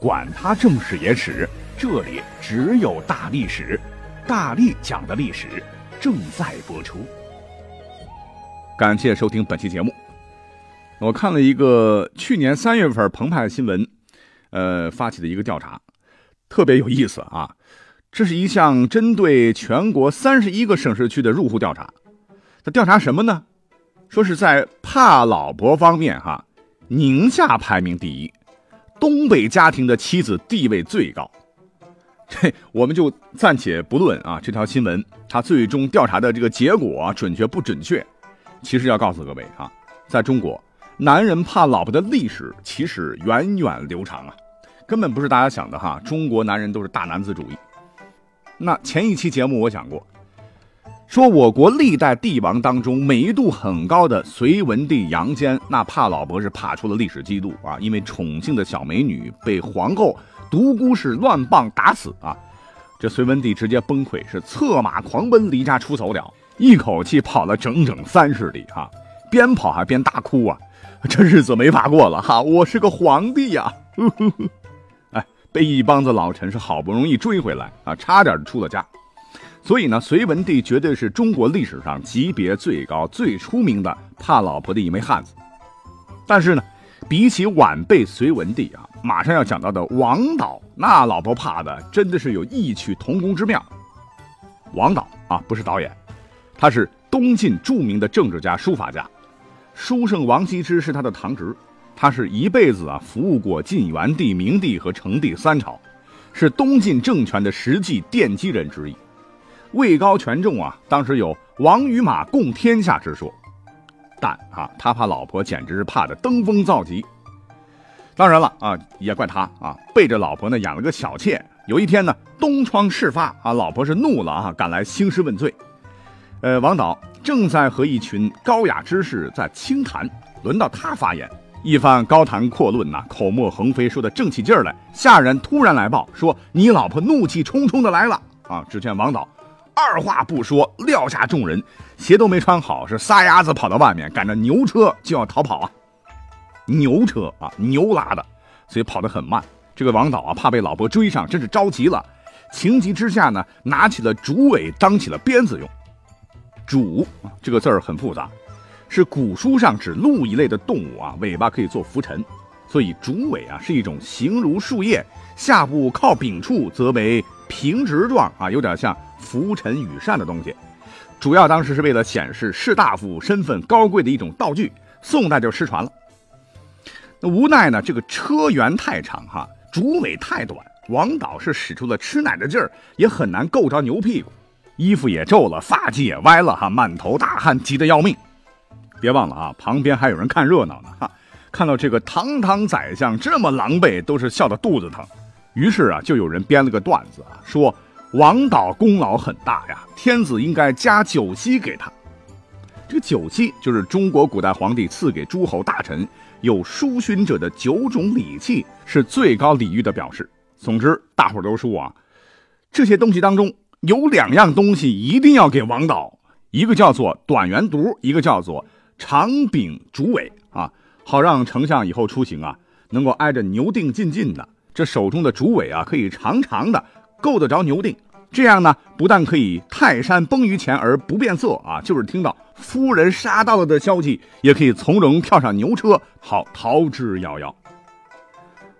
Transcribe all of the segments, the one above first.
管他正史野史。这里只有大历史，大力讲的历史正在播出。感谢收听本期节目。我看了一个去年三月份澎湃新闻，呃发起的一个调查，特别有意思啊。这是一项针对全国三十一个省市区的入户调查。他调查什么呢？说是在怕老婆方面，哈，宁夏排名第一，东北家庭的妻子地位最高。这我们就暂且不论啊，这条新闻它最终调查的这个结果准确不准确？其实要告诉各位啊，在中国，男人怕老婆的历史其实源远流长啊，根本不是大家想的哈。中国男人都是大男子主义。那前一期节目我讲过，说我国历代帝王当中美誉度很高的隋文帝杨坚，那怕老婆是怕出了历史记录啊，因为宠幸的小美女被皇后。独孤是乱棒打死啊！这隋文帝直接崩溃，是策马狂奔离家出走了，一口气跑了整整三十里哈，边跑还边大哭啊！这日子没法过了哈！我是个皇帝呀！哎，被一帮子老臣是好不容易追回来啊，差点出了家。所以呢，隋文帝绝对是中国历史上级别最高、最出名的怕老婆的一枚汉子。但是呢，比起晚辈隋文帝啊。马上要讲到的王导，那老婆怕的真的是有异曲同工之妙。王导啊，不是导演，他是东晋著名的政治家、书法家。书圣王羲之是他的堂侄，他是一辈子啊服务过晋元帝、明帝和成帝三朝，是东晋政权的实际奠基人之一。位高权重啊，当时有王与马共天下之说。但啊，他怕老婆简直是怕的登峰造极。当然了啊，也怪他啊，背着老婆呢养了个小妾。有一天呢，东窗事发啊，老婆是怒了啊，赶来兴师问罪。呃，王导正在和一群高雅之士在清谈，轮到他发言，一番高谈阔论呐，口沫横飞，说的正起劲儿来。下人突然来报说，你老婆怒气冲冲的来了啊！只见王导二话不说，撂下众人，鞋都没穿好，是撒丫子跑到外面，赶着牛车就要逃跑啊！牛车啊，牛拉的，所以跑得很慢。这个王导啊，怕被老婆追上，真是着急了。情急之下呢，拿起了竹尾当起了鞭子用。竹这个字儿很复杂，是古书上指鹿一类的动物啊，尾巴可以做拂尘，所以竹尾啊是一种形如树叶，下部靠柄处则为平直状啊，有点像拂尘羽扇的东西。主要当时是为了显示士大夫身份高贵的一种道具。宋代就失传了。那无奈呢，这个车辕太长哈，竹尾太短，王导是使出了吃奶的劲儿，也很难够着牛屁股，衣服也皱了，发髻也歪了哈，满头大汗，急得要命。别忘了啊，旁边还有人看热闹呢哈，看到这个堂堂宰相这么狼狈，都是笑得肚子疼。于是啊，就有人编了个段子啊，说王导功劳很大呀，天子应该加九锡给他。这个九锡就是中国古代皇帝赐给诸侯大臣有书勋者的九种礼器，是最高礼遇的表示。总之，大伙都说啊，这些东西当中有两样东西一定要给王导，一个叫做短圆犊，一个叫做长柄竹尾啊，好让丞相以后出行啊能够挨着牛腚近近的。这手中的竹尾啊，可以长长的够得着牛腚。这样呢，不但可以泰山崩于前而不变色啊，就是听到夫人杀到了的消息，也可以从容跳上牛车，好逃之夭夭。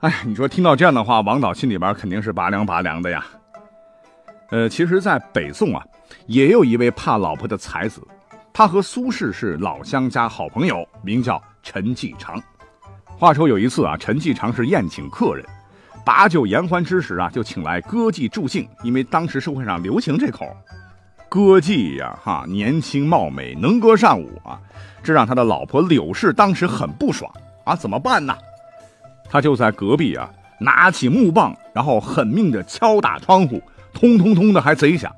哎，你说听到这样的话，王导心里边肯定是拔凉拔凉的呀。呃，其实，在北宋啊，也有一位怕老婆的才子，他和苏轼是老乡加好朋友，名叫陈继常。话说有一次啊，陈继常是宴请客人。把酒言欢之时啊，就请来歌妓助兴，因为当时社会上流行这口。歌妓呀，哈，年轻貌美，能歌善舞啊，这让他的老婆柳氏当时很不爽啊，怎么办呢？他就在隔壁啊，拿起木棒，然后狠命的敲打窗户，通通通的还贼响。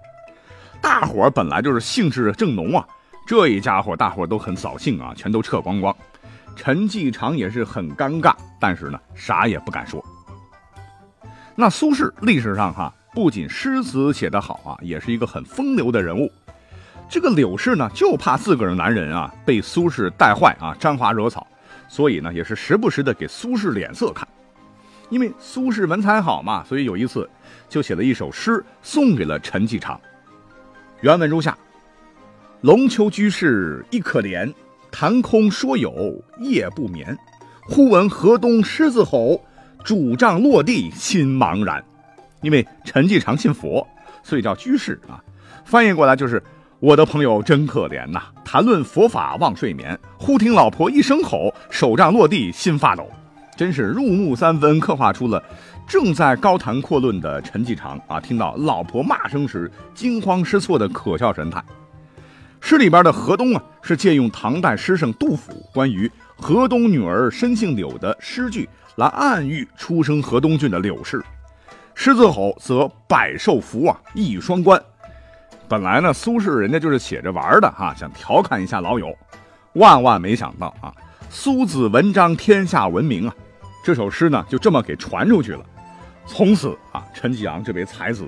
大伙儿本来就是兴致正浓啊，这一家伙大伙儿都很扫兴啊，全都撤光光。陈继常也是很尴尬，但是呢，啥也不敢说。那苏轼历史上哈，不仅诗词写得好啊，也是一个很风流的人物。这个柳氏呢，就怕自个儿男人啊被苏轼带坏啊，沾花惹草，所以呢，也是时不时的给苏轼脸色看。因为苏轼文采好嘛，所以有一次就写了一首诗送给了陈继常。原文如下：龙丘居士亦可怜，谈空说有夜不眠。忽闻河东狮子吼，拄杖落地心茫然。因为陈继常信佛，所以叫居士啊。翻译过来就是。我的朋友真可怜呐，谈论佛法忘睡眠，忽听老婆一声吼，手杖落地心发抖，真是入木三分，刻画出了正在高谈阔论的陈继常啊，听到老婆骂声时惊慌失措的可笑神态。诗里边的河东啊，是借用唐代诗圣杜甫关于河东女儿身姓柳的诗句来暗喻出生河东郡的柳氏。狮子吼则百兽伏啊，一语双关。本来呢，苏轼人家就是写着玩的哈，想调侃一下老友，万万没想到啊，苏子文章天下闻名啊，这首诗呢就这么给传出去了，从此啊，陈继阳这位才子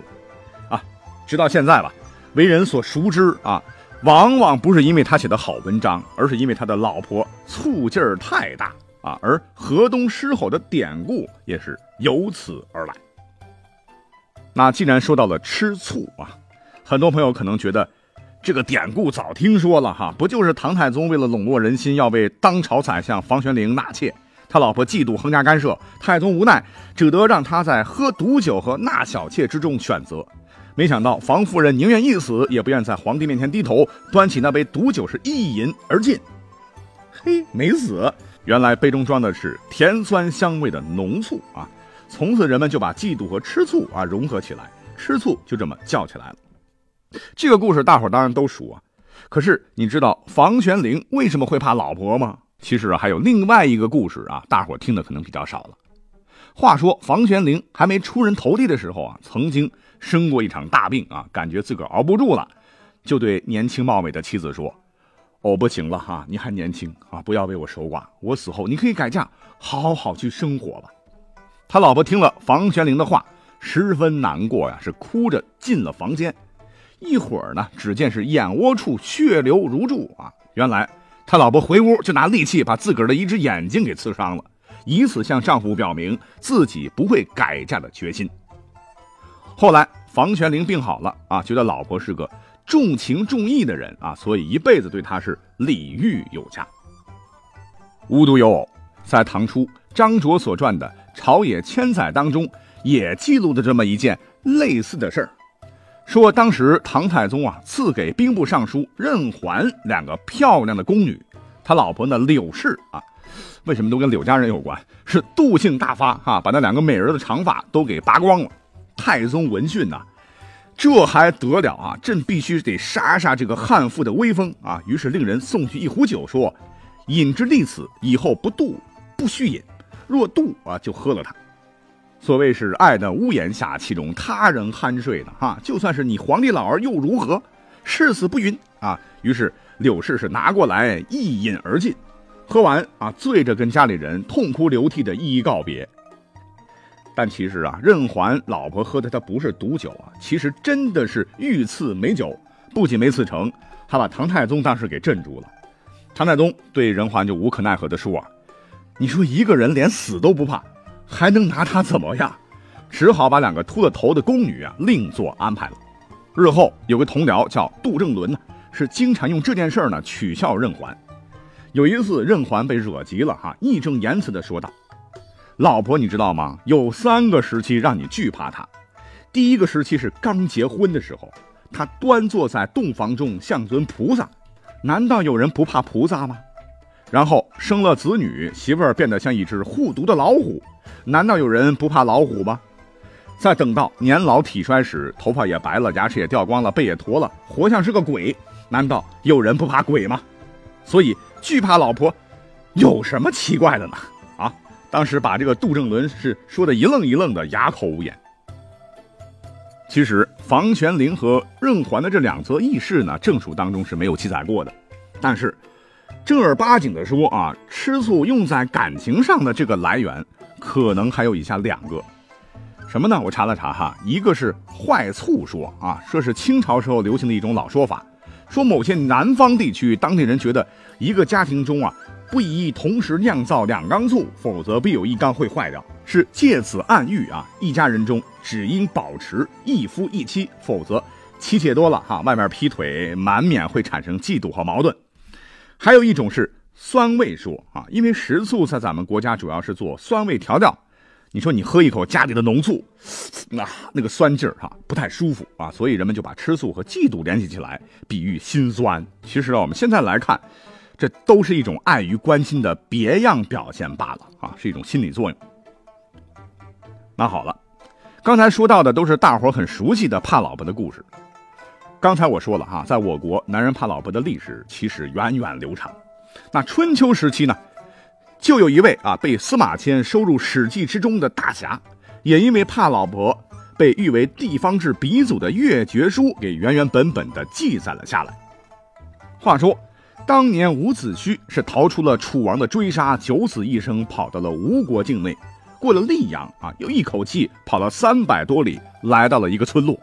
啊，直到现在吧，为人所熟知啊，往往不是因为他写的好文章，而是因为他的老婆醋劲儿太大啊，而河东狮吼的典故也是由此而来。那既然说到了吃醋啊。很多朋友可能觉得，这个典故早听说了哈，不就是唐太宗为了笼络人心，要为当朝宰相房玄龄纳妾，他老婆嫉妒横加干涉，太宗无奈，只得让他在喝毒酒和纳小妾之中选择。没想到房夫人宁愿一死，也不愿在皇帝面前低头，端起那杯毒酒是一饮而尽。嘿，没死，原来杯中装的是甜酸香味的浓醋啊！从此人们就把嫉妒和吃醋啊融合起来，吃醋就这么叫起来了。这个故事大伙当然都熟啊，可是你知道房玄龄为什么会怕老婆吗？其实啊，还有另外一个故事啊，大伙听的可能比较少了。话说房玄龄还没出人头地的时候啊，曾经生过一场大病啊，感觉自个儿熬不住了，就对年轻貌美的妻子说：“我不行了哈，你还年轻啊，不要为我守寡，我死后你可以改嫁，好好去生活吧。”他老婆听了房玄龄的话，十分难过呀，是哭着进了房间。一会儿呢，只见是眼窝处血流如注啊！原来他老婆回屋就拿利器把自个儿的一只眼睛给刺伤了，以此向丈夫表明自己不会改嫁的决心。后来房玄龄病好了啊，觉得老婆是个重情重义的人啊，所以一辈子对他是礼遇有加。无独有偶，在唐初张卓所传的《朝野千载》当中，也记录了这么一件类似的事儿。说当时唐太宗啊赐给兵部尚书任环两个漂亮的宫女，他老婆呢柳氏啊，为什么都跟柳家人有关？是妒性大发哈，把那两个美人的长发都给拔光了。太宗闻讯呐，这还得了啊？朕必须得杀杀这个悍妇的威风啊！于是令人送去一壶酒，说饮之立此，以后不渡不须饮，若渡啊就喝了它。所谓是爱的屋檐下，岂容他人酣睡呢？哈，就算是你皇帝老儿又如何？誓死不允啊！于是柳氏是拿过来一饮而尽，喝完啊，醉着跟家里人痛哭流涕的一一告别。但其实啊，任环老婆喝的他不是毒酒啊，其实真的是御赐美酒。不仅没赐成，还把唐太宗当时给镇住了。唐太宗对任环就无可奈何的说啊：“你说一个人连死都不怕。”还能拿他怎么样？只好把两个秃了头的宫女啊另做安排了。日后有个同僚叫杜正伦呢，是经常用这件事呢取笑任环。有一次任环被惹急了哈，义正言辞的说道：“老婆，你知道吗？有三个时期让你惧怕他。第一个时期是刚结婚的时候，他端坐在洞房中像尊菩萨，难道有人不怕菩萨吗？然后生了子女，媳妇儿变得像一只护犊的老虎。”难道有人不怕老虎吗？再等到年老体衰时，头发也白了，牙齿也掉光了，背也驼了，活像是个鬼。难道有人不怕鬼吗？所以惧怕老婆，有什么奇怪的呢？当时把这个杜正伦是说的一愣一愣的，哑口无言。其实房玄龄和任环的这两则轶事呢，正史当中是没有记载过的。但是正儿八经的说啊，吃醋用在感情上的这个来源，可能还有以下两个。什么呢？我查了查哈，一个是坏醋说啊，说是清朝时候流行的一种老说法，说某些南方地区当地人觉得一个家庭中啊，不宜同时酿造两缸醋，否则必有一缸会坏掉。是借此暗喻啊，一家人中只应保持一夫一妻，否则妻妾多了哈，外面劈腿，难免会产生嫉妒和矛盾。还有一种是酸味说啊，因为食醋在咱们国家主要是做酸味调料，你说你喝一口家里的浓醋，那那个酸劲儿哈不太舒服啊，所以人们就把吃醋和嫉妒联系起来，比喻心酸。其实啊，我们现在来看，这都是一种爱与关心的别样表现罢了啊，是一种心理作用。那好了，刚才说到的都是大伙很熟悉的怕老婆的故事。刚才我说了哈，在我国，男人怕老婆的历史其实源远流长。那春秋时期呢，就有一位啊被司马迁收入《史记》之中的大侠，也因为怕老婆，被誉为地方志鼻祖的《越绝书》给原原本本的记载了下来。话说，当年伍子胥是逃出了楚王的追杀，九死一生，跑到了吴国境内。过了溧阳啊，又一口气跑了三百多里，来到了一个村落。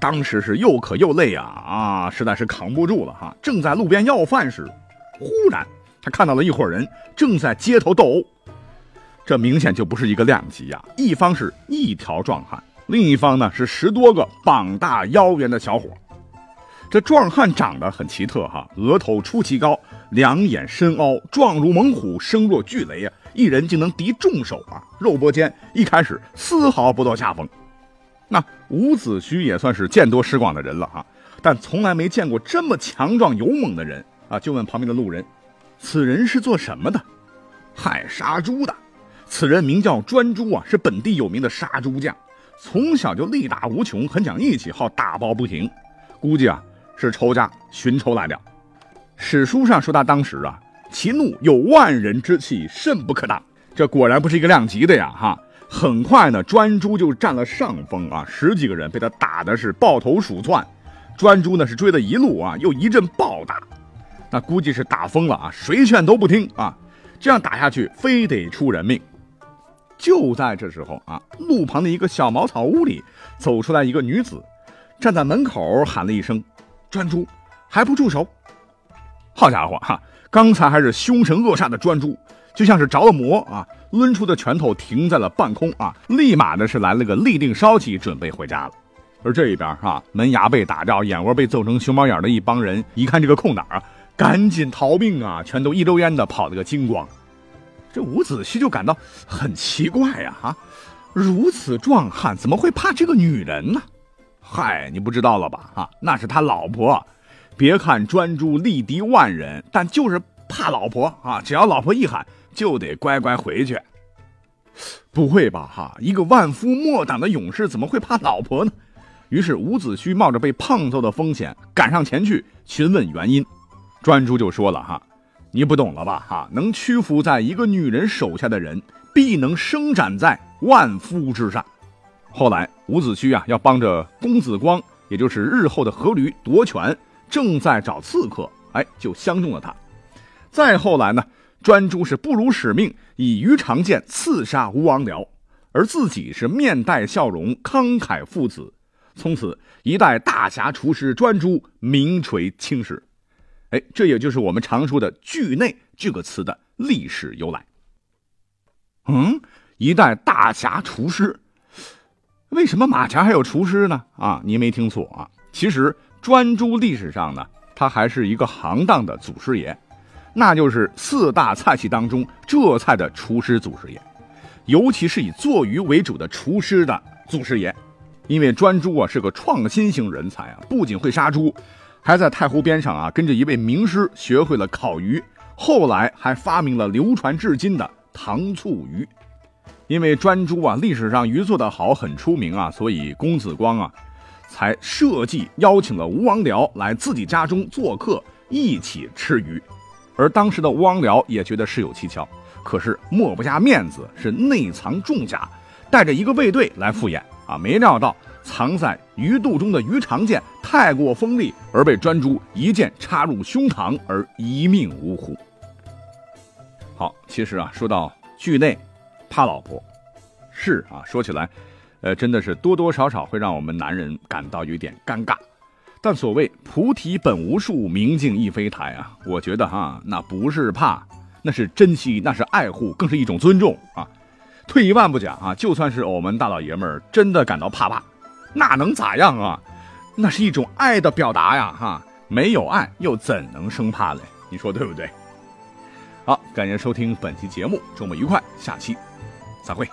当时是又渴又累啊啊，实在是扛不住了哈。正在路边要饭时，忽然他看到了一伙人正在街头斗殴。这明显就不是一个量级呀！一方是一条壮汉，另一方呢是十多个膀大腰圆的小伙。这壮汉长得很奇特哈，额头出奇高，两眼深凹，状如猛虎，声若巨雷啊。一人竟能敌众手啊！肉搏间一开始丝毫不落下风。那伍子胥也算是见多识广的人了哈，但从来没见过这么强壮勇猛的人啊！就问旁边的路人：“此人是做什么的？”“嗨，杀猪的。”此人名叫专诸啊，是本地有名的杀猪匠，从小就力大无穷，很讲义气，好打抱不平。估计啊是仇家寻仇来了。史书上说他当时啊。其怒有万人之气，甚不可挡。这果然不是一个量级的呀！哈，很快呢，专诸就占了上风啊，十几个人被他打的是抱头鼠窜。专诸呢是追了一路啊，又一阵暴打，那估计是打疯了啊，谁劝都不听啊，这样打下去非得出人命。就在这时候啊，路旁的一个小茅草屋里走出来一个女子，站在门口喊了一声：“专诸，还不住手！”好家伙哈！刚才还是凶神恶煞的专诸，就像是着了魔啊！抡出的拳头停在了半空啊！立马的是来了个立定稍息，准备回家了。而这一边啊，门牙被打掉，眼窝被揍成熊猫眼的一帮人，一看这个空档啊，赶紧逃命啊！全都一溜烟的跑了个精光。这伍子胥就感到很奇怪呀！啊，如此壮汉怎么会怕这个女人呢？嗨，你不知道了吧？啊，那是他老婆。别看专诸力敌万人，但就是怕老婆啊！只要老婆一喊，就得乖乖回去。不会吧？哈，一个万夫莫挡的勇士怎么会怕老婆呢？于是伍子胥冒着被胖揍的风险赶上前去询问原因。专诸就说了：“哈，你不懂了吧？哈，能屈服在一个女人手下的人，必能生斩在万夫之上。”后来伍子胥啊，要帮着公子光，也就是日后的阖闾夺权。正在找刺客，哎，就相中了他。再后来呢，专诸是不辱使命，以鱼肠剑刺杀吴王僚，而自己是面带笑容，慷慨赴子。从此，一代大侠厨师专诸名垂青史。哎，这也就是我们常说的“惧内”这个词的历史由来。嗯，一代大侠厨师，为什么马甲还有厨师呢？啊，您没听错啊，其实。专诸历史上呢，他还是一个行当的祖师爷，那就是四大菜系当中浙菜的厨师祖师爷，尤其是以做鱼为主的厨师的祖师爷。因为专诸啊是个创新型人才啊，不仅会杀猪，还在太湖边上啊跟着一位名师学会了烤鱼，后来还发明了流传至今的糖醋鱼。因为专诸啊历史上鱼做得好很出名啊，所以公子光啊。才设计邀请了吴王僚来自己家中做客，一起吃鱼。而当时的吴王僚也觉得事有蹊跷，可是抹不下面子，是内藏重甲，带着一个卫队来赴宴啊。没料到藏在鱼肚中的鱼肠剑太过锋利，而被专诸一剑插入胸膛而一命呜呼。好，其实啊，说到惧内，怕老婆，是啊，说起来，呃，真的是多多少少会让我们男人感到有点尴尬。但所谓菩提本无树，明镜亦非台啊，我觉得哈，那不是怕，那是珍惜，那是爱护，更是一种尊重啊。退一万步讲啊，就算是我们大老爷们儿真的感到怕怕，那能咋样啊？那是一种爱的表达呀，哈，没有爱又怎能生怕嘞？你说对不对？好，感谢收听本期节目，周末愉快，下期再会。